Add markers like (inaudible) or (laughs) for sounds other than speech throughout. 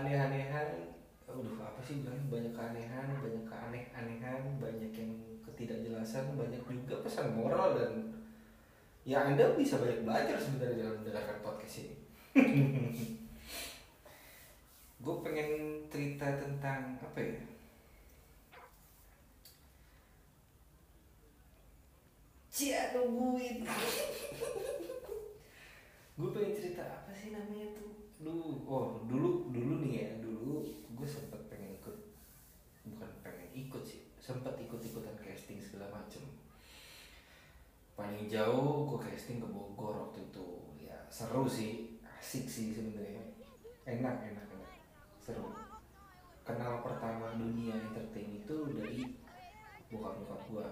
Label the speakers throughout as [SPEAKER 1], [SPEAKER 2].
[SPEAKER 1] keanehan-anehan aduh apa sih bilang banyak keanehan banyak keaneh-anehan banyak yang ketidakjelasan banyak juga pesan moral dan ya anda bisa banyak belajar sebenarnya dalam mendengarkan podcast ini. (laughs) Gue pengen cerita tentang apa ya? Cia nungguin. (laughs) Gue pengen cerita apa sih namanya tuh dulu oh dulu dulu nih ya dulu gue sempet pengen ikut bukan pengen ikut sih sempet ikut ikutan casting segala macem. Paling jauh gue casting ke Bogor waktu itu ya seru sih asik sih sebenarnya. Enak enak enak seru. Kenal pertama dunia entertain itu dari bokap bokap gue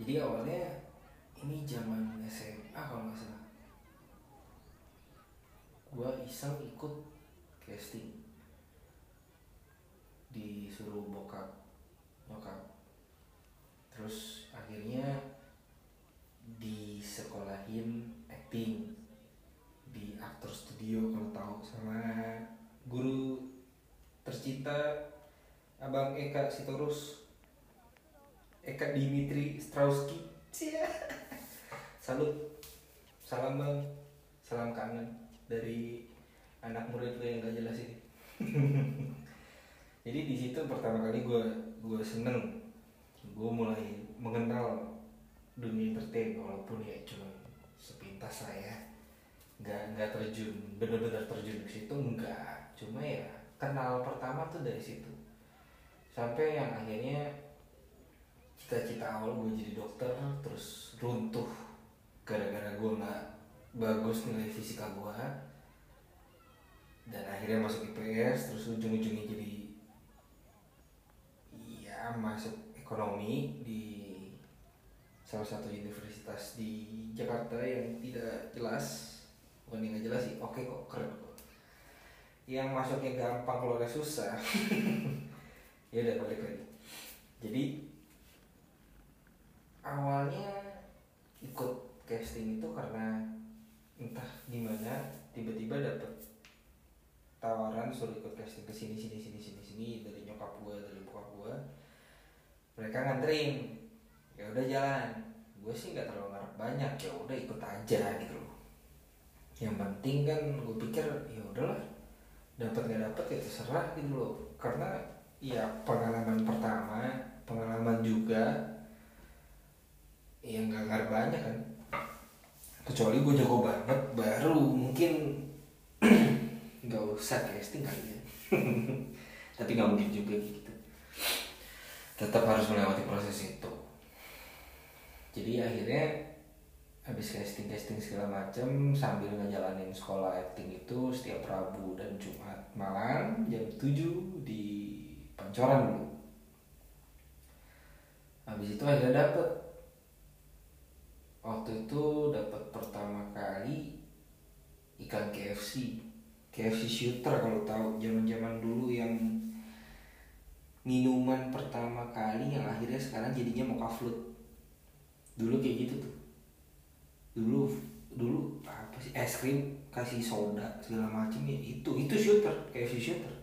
[SPEAKER 1] jadi awalnya ini zaman SMA kalau nggak salah gue iseng ikut casting. Disuruh bokap nyokap. Terus akhirnya disekolahin acting di aktor studio kalau tahu sama guru tercinta abang Eka Sitorus. Eka Dimitri Strauski. (laughs) Salut. Salam bang. Salam kangen dari anak murid lo yang gak jelas ini. (laughs) Jadi di situ pertama kali gue gue seneng. Gue mulai mengenal dunia entertain walaupun ya cuma sepintas lah ya. Nggak nggak terjun benar-benar terjun ke situ enggak cuma ya kenal pertama tuh dari situ. Sampai yang akhirnya cita-cita awal gue jadi dokter terus runtuh gara-gara gue nggak bagus nilai fisika gue dan akhirnya masuk IPS terus ujung-ujungnya jadi iya masuk ekonomi di salah satu universitas di Jakarta yang tidak jelas bukan nggak jelas sih oke kok keren kok. Yang masuknya gampang keluarnya susah. (laughs) Ya udah balik lagi. Jadi awalnya ikut casting itu karena entah gimana tiba-tiba dapet tawaran suruh ikut casting ke sini sini sini sini sini dari nyokap gue dari bokap gue mereka nganterin. Ya udah jalan. Gue sih nggak terlalu ngarep banyak. Ya udah ikut aja gitu loh. Yang penting kan gue pikir ya udahlah. Dapat nggak dapat ya terserah gitu loh. Karena ya pengalaman pertama pengalaman juga yang nggak ngarep banyak kan kecuali gue jago banget baru mungkin (clears throat) nggak usah casting kali ya. (laughs) Tapi nggak mungkin juga gitu. Tetap harus melewati proses itu. Jadi akhirnya habis casting casting segala macem sambil ngejalanin sekolah acting itu setiap Rabu dan Jumat malam jam 7 di Pancoran dulu. Habis itu akhirnya dapet waktu itu dapat pertama kali ikan KFC KFC shooter kalau tahu zaman-zaman dulu yang minuman pertama kali yang akhirnya sekarang jadinya mocha float dulu kayak gitu tuh. Dulu dulu apa sih es krim kasih soda segala macam ya itu itu shooter KFC shooter.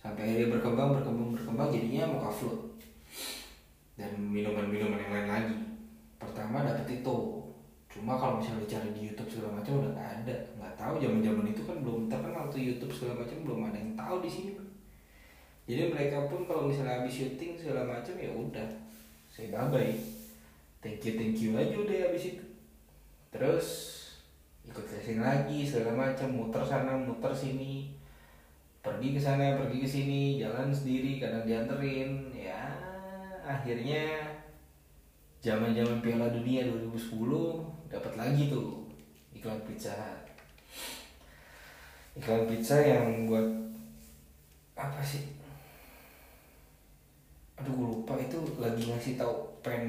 [SPEAKER 1] Sampai akhirnya berkembang berkembang berkembang jadinya mocha float dan minuman-minuman yang lain lagi. Pertama cuma kalau misalnya dicari di YouTube segala macam udah gak ada. Nggak tahu zaman zaman itu kan belum terkenal tuh YouTube segala macam belum ada yang tahu di sini jadi mereka pun kalau misalnya habis syuting segala macam ya udah saya bye bye thank you thank you aja udah habis itu. Terus ikut casting lagi segala macam muter sana muter sini. Pergi ke sana pergi ke sini jalan sendiri kadang dianterin. Ya akhirnya zaman zaman Piala Dunia 2010 dapat lagi tuh iklan pizza. Iklan pizza yang buat apa sih? Aduh gue lupa. Itu lagi ngasih tahu pen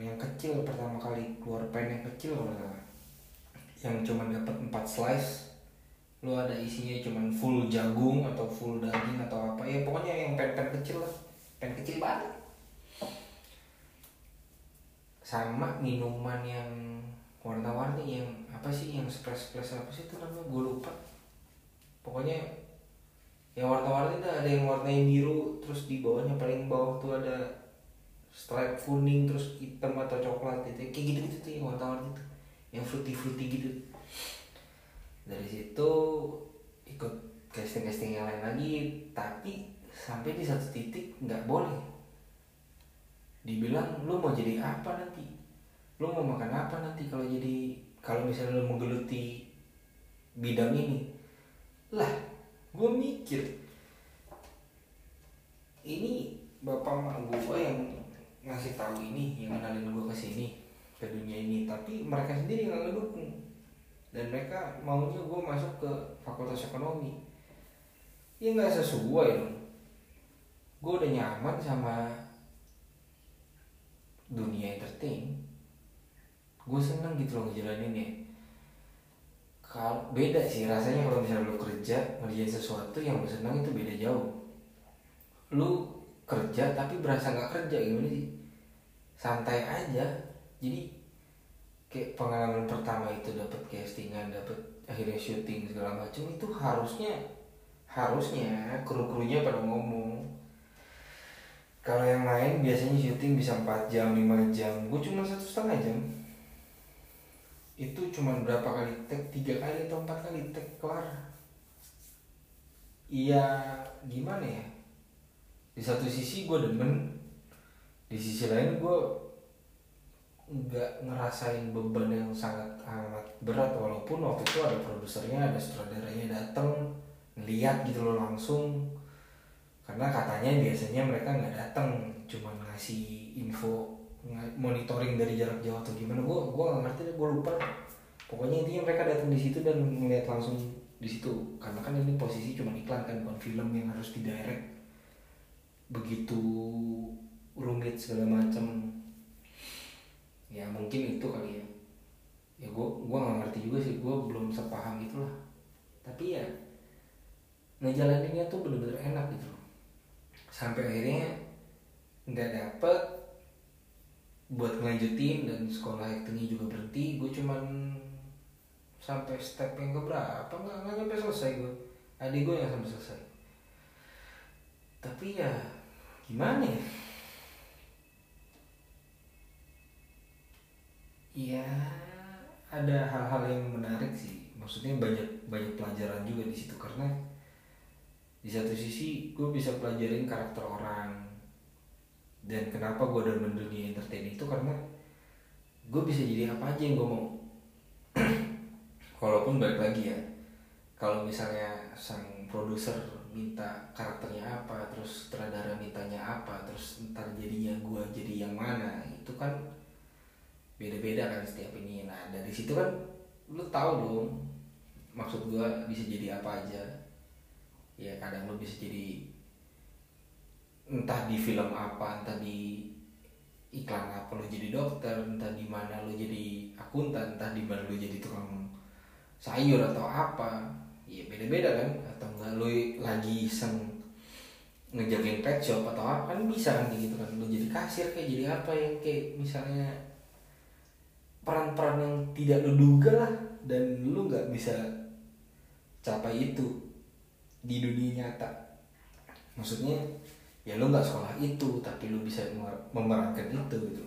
[SPEAKER 1] yang kecil pertama kali keluar pen yang kecil salah. Yang cuma dapat 4 slice. Lu ada isinya cuman full jagung atau full daging atau apa. Ya pokoknya yang pen-pen kecil lah. Pen kecil banget. Sama minuman yang warna-warni yang apa sih yang splash-splash apa sih itu namanya? Gue lupa. Pokoknya yang warna-warni ada yang warnanya biru terus di bawahnya paling bawah tuh ada stripe kuning terus hitam atau coklat itu kayak gitu gitu tuh yang warna-warni tuh. Yang fruity fruity gitu. Dari situ ikut casting casting yang lain lagi tapi sampai di satu titik nggak boleh. Dibilang lu mau jadi apa nanti lu mau makan apa nanti kalau jadi kalau misalnya lu menggeluti bidang ini? Lah gue mikir. Ini bapak mak gue yang ngasih tahu ini yang kenalin gue ke sini ke dunia ini. Tapi mereka sendiri yang nggak ngedukung. Dan mereka maunya gue masuk ke fakultas ekonomi. Ya nggak sesuai dong. Gue udah nyaman sama dunia entertain gue seneng gitu loh ngejalaninnya kalau beda sih rasanya kalau misalnya lu kerja ngerjain sesuatu yang lu senang itu beda jauh. Lu kerja tapi berasa nggak kerja gimana sih? Santai aja. Jadi kayak pengalaman pertama itu dapat castingan dapat akhirnya syuting segala macam itu harusnya harusnya kru-krunya pada ngomong. Kalau yang lain biasanya syuting bisa 4 jam 5 jam. Gue cuma satu setengah jam itu cuma berapa kali tag tiga kali atau empat kali tag kelar? Iya gimana ya? Di satu sisi gue demen di sisi lain gue nggak ngerasain beban yang sangat amat berat walaupun waktu itu ada produsernya ada sutradaranya datang ngeliat gitu loh langsung. Karena katanya biasanya mereka nggak datang cuma ngasih info monitoring dari jarak jauh atau gimana gue gue nggak ngerti gue lupa. Pokoknya intinya mereka datang di situ dan melihat langsung di situ karena kan ini posisi cuma iklan kan bukan film yang harus didirect. Begitu rumit segala macam ya mungkin itu kali ya. Ya gue gue nggak ngerti juga sih gue belum sepaham itulah. Tapi ya ngejalaninnya tuh bener-bener enak gitu. Sampai akhirnya nggak dapet buat ngelanjutin dan sekolah actingnya juga berhenti gue cuman sampai step yang keberapa nggak nggak nyampe selesai gue adik gue yang sampai selesai. Tapi ya gimana ya? Ya ada hal-hal yang menarik sih. Maksudnya banyak banyak pelajaran juga di situ karena di satu sisi gue bisa pelajarin karakter orang dan kenapa gue udah mendunia entertain itu karena gue bisa jadi apa aja yang gue mau. (clears throat) Walaupun balik lagi ya kalau misalnya sang produser minta karakternya apa terus sutradara mintanya apa terus ntar jadinya gue jadi yang mana itu kan beda-beda kan setiap ini. Nah dari situ kan lu tahu dong maksud gue bisa jadi apa aja. Ya kadang lu bisa jadi di film apa entah di iklan apa lu jadi dokter entah di mana lu jadi akuntan entah di mana lu jadi tukang sayur atau apa ya beda-beda kan? Atau enggak lu lagi iseng ngejagain pet shop atau apa kan bisa kan gitu kan? Lu jadi kasir kayak jadi apa yang kayak misalnya peran-peran yang tidak lu duga lah dan lu nggak bisa capai itu di dunia nyata. Maksudnya ya lu nggak sekolah itu tapi lu bisa memerankan itu gitu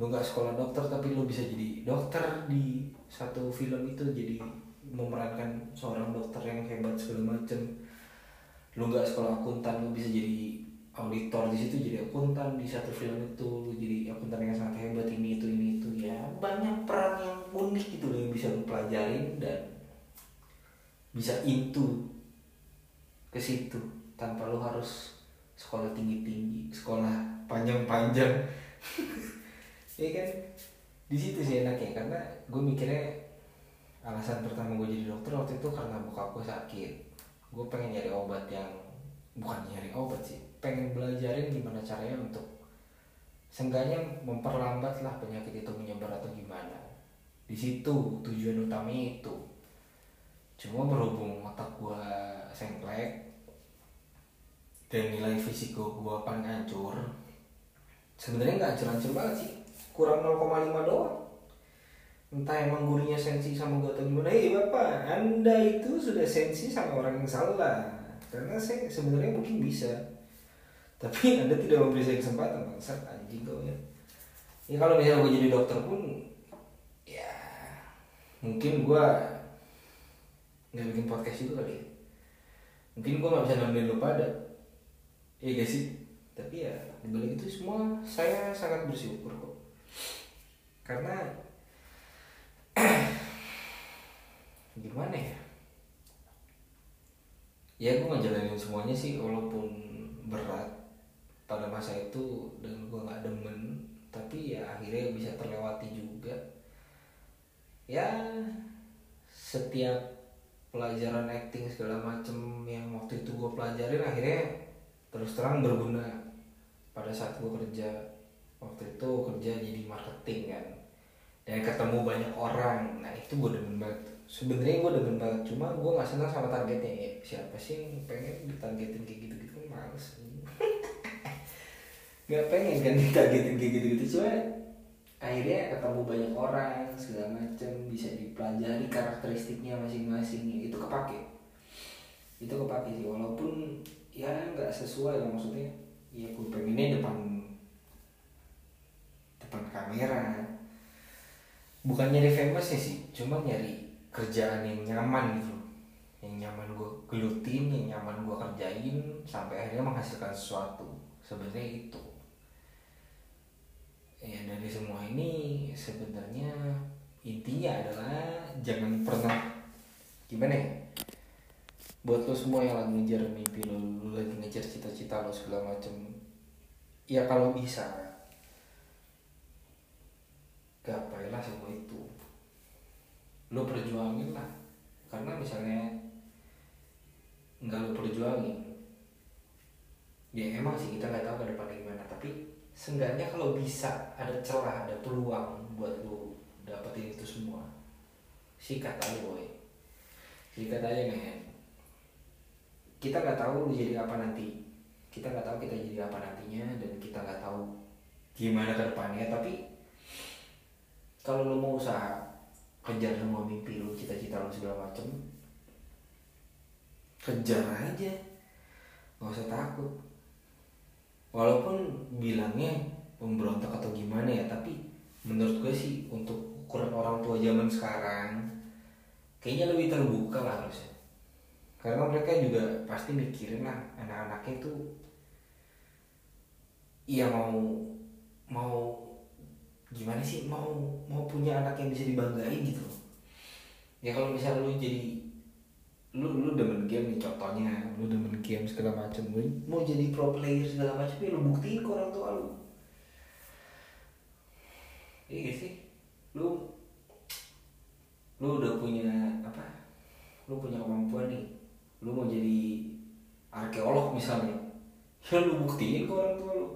[SPEAKER 1] lu nggak sekolah dokter tapi lu bisa jadi dokter di satu film itu jadi memerankan seorang dokter yang hebat segala macem. Lu nggak sekolah akuntan lu bisa jadi auditor di situ jadi akuntan di satu film itu lu jadi akuntan yang sangat hebat ini itu ini itu. Ya banyak peran yang unik gitu loh yang bisa lu pelajarin dan bisa into ke situ tanpa lu harus sekolah tinggi tinggi sekolah panjang panjang (laughs) ya kan? Di situ sih enaknya karena gue mikirnya alasan pertama gue jadi dokter waktu itu karena bokap gue sakit. Gue pengen nyari obat yang bukan nyari obat sih pengen belajarin gimana caranya untuk seenggaknya memperlambat lah penyakit itu menyebar atau gimana. Di situ tujuan utamanya itu. Cuma berhubung otak gue sengklek dan nilai fisik gue gue paling hancur sebenarnya nggak hancur-hancur banget sih. Kurang 0,5 doang. Entah emang gurunya sensi sama gue atau gimana. Eh bapak anda itu sudah sensi sama orang yang salah. Karena saya sebenarnya mungkin bisa. Tapi anda tidak memberi saya kesempatan bangsat anjing kau ya. Ya kalau misalnya gue jadi dokter pun ya mungkin gue nggak bikin podcast itu kali ya. Mungkin gue nggak bisa nemenin lo pada iya gak sih? Tapi ya dibalik itu semua saya sangat bersyukur kok. Karena (clears throat) gimana ya? Ya gue ngejalanin semuanya sih walaupun berat pada masa itu dan gue nggak demen tapi ya akhirnya bisa terlewati juga. Ya setiap pelajaran acting segala macem yang waktu itu gue pelajarin akhirnya terus terang berguna. Pada saat gue kerja waktu itu kerja jadi marketing kan. Dan ketemu banyak orang. Nah itu gue demen banget. Sebenarnya gue demen banget cuma gue nggak senang sama targetnya. Ya siapa sih yang pengen ditargetin kayak gitu gitu males. (laughs) Nggak pengen kan ditargetin kayak gitu gitu cuma akhirnya ketemu banyak orang segala macam bisa dipelajari karakteristiknya masing-masing. Itu kepake. Itu kepake sih walaupun ya nggak sesuai lah maksudnya. Ya gue pengennya depan depan kamera. Bukan nyari famous sih cuma nyari kerjaan yang nyaman gitu. Yang nyaman gue gelutin yang nyaman gue kerjain sampai akhirnya menghasilkan sesuatu. Sebenarnya itu. Ya dari semua ini sebenarnya intinya adalah jangan pernah gimana ya buat lo semua yang lagi ngejar mimpi lo, lo lagi ngejar cita-cita lo segala macem ya kalau bisa gapailah semua itu. Lo perjuangin lah. Karena misalnya nggak lo perjuangin ya emang sih kita nggak tahu ke depannya gimana. Tapi seenggaknya kalau bisa ada celah ada peluang buat lo dapetin itu semua sikat aja boy. Sikat aja men kita nggak tahu jadi apa nanti. Kita nggak tahu kita jadi apa nantinya dan kita nggak tahu gimana ke depannya. Tapi kalau lo mau usaha kejar semua mimpi lo cita-cita lo segala macem kejar aja. Nggak usah takut. Walaupun bilangnya pemberontak atau gimana ya tapi menurut gue sih untuk ukuran orang tua zaman sekarang kayaknya lebih terbuka lah harusnya karena mereka juga pasti mikirin lah anak-anaknya itu iya mau mau gimana sih mau mau punya anak yang bisa dibanggain gitu ya kalau misalnya lu jadi lu lu demen game nih contohnya lu demen game segala macam lu mau jadi pro player segala macam ya lu buktiin ke orang tua lu. Iya sih? Lu lu udah punya apa lu punya kemampuan nih lu mau jadi arkeolog misalnya. Ya lu buktiin ke orang tua lu.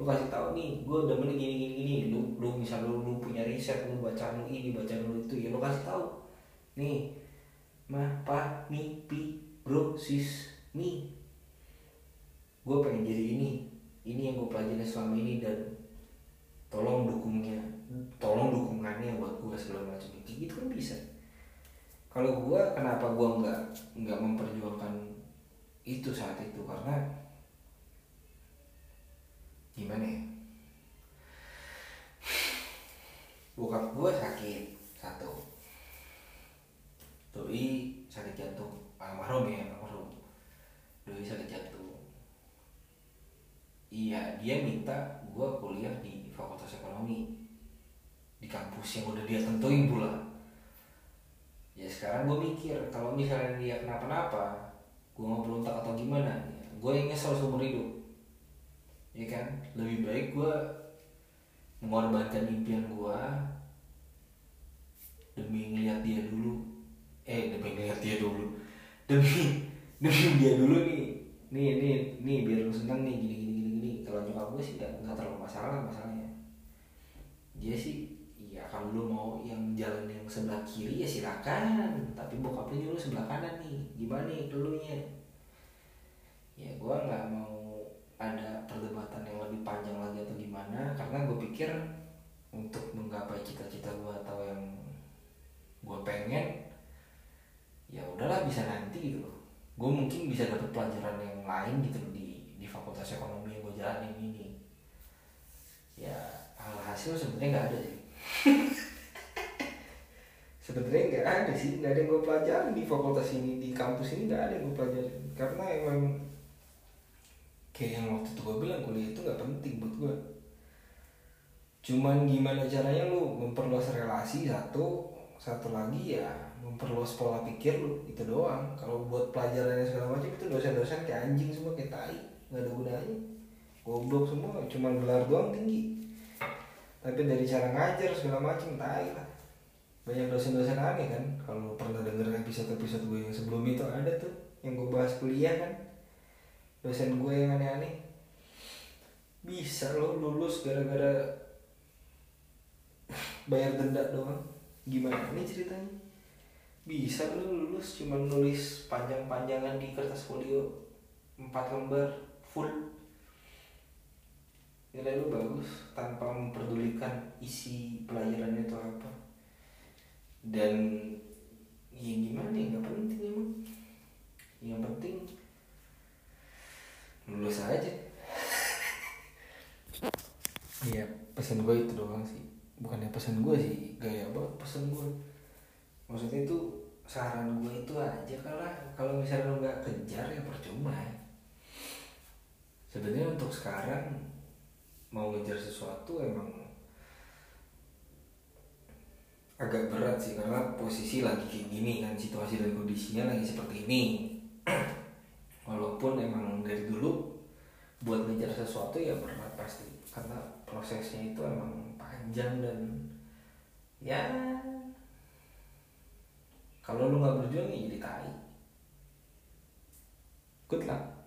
[SPEAKER 1] Lu kasih tahu nih gue udah gini gini gini. Lu lu misal lu, lu punya riset lu baca lu ini baca lu itu ya lu kasih tahu. Nih mah pa mi pi bro sis nih gue pengen jadi ini. Ini yang gue pelajari selama ini dan tolong dukungnya tolong dukungannya buat gue segala macam. Gitu kan bisa kalau gue kenapa gue nggak nggak memperjuangkan itu saat itu? Karena gimana ya? Bokap gue sakit satu. Doi sakit jantung almarhum ya almarhum. Doi sakit jantung. Iya dia minta gue kuliah di fakultas ekonomi. Di kampus yang udah dia tentuin pula ya sekarang gue mikir kalau misalnya dia kenapa-napa gue mau berontak atau gimana gue yang nyesel seumur hidup. Ya kan? Lebih baik gue mengorbankan impian gue demi ngeliat dia dulu. Eh demi ngeliat dia dulu. Demi (laughs) demi dia dulu nih. Nih nih nih biar lu seneng nih gini gini gini gini. Kalau nyokap gue sih nggak nggak terlalu masalah masalahnya. Dia sih ya kalau lu mau yang jalan yang sebelah kiri ya silakan tapi bokap lu nyuruh sebelah kanan nih gimana nih elunya ya gua nggak mau ada perdebatan yang lebih panjang lagi atau gimana karena gue pikir untuk menggapai cita-cita gue atau yang gue pengen ya udahlah bisa nanti gitu. Gue mungkin bisa dapet pelajaran yang lain gitu di di fakultas ekonomi yang gue jalanin ini. Ya hasil sebenarnya nggak ada sih (laughs) sebenarnya nggak ada sih nggak ada yang gue pelajarin. Di fakultas ini di kampus ini nggak ada yang gue pelajarin. Karena emang kayak yang waktu itu gue bilang kuliah itu nggak penting buat gue cuman gimana caranya lu memperluas relasi satu satu lagi ya memperluas pola pikir lu itu doang. Kalau buat pelajaran yang segala macam itu dosen-dosen kayak anjing semua kayak tai nggak ada gunanya. Goblok semua cuman gelar doang tinggi tapi dari cara ngajar segala macam tai lah. Banyak dosen-dosen aneh kan kalau pernah denger episode-episode gue yang sebelum itu ada tuh yang gue bahas kuliah kan. Dosen gue yang aneh-aneh. Bisa lo lulus gara-gara bayar denda doang. Gimana nih ceritanya? Bisa lo lulus cuma nulis panjang-panjangan di kertas folio empat lembar full nilai lu bagus tanpa memperdulikan isi pelajarannya itu apa. Dan ya gimana ya nggak penting emang. Yang penting lulus aja. (laughs) Iya pesan gue itu doang sih. Bukannya pesan gue sih gaya banget pesan gue maksudnya itu saran gue itu aja kalah kalau misalnya lo nggak kejar ya percuma sebenarnya untuk sekarang mau ngejar sesuatu emang agak berat sih karena posisi lagi kayak gini kan situasi dan kondisinya lagi seperti ini. (clears throat) Walaupun emang dari dulu buat ngejar sesuatu ya berat pasti karena prosesnya itu emang panjang dan ya kalau lu nggak berjuang ya jadi tai. Good luck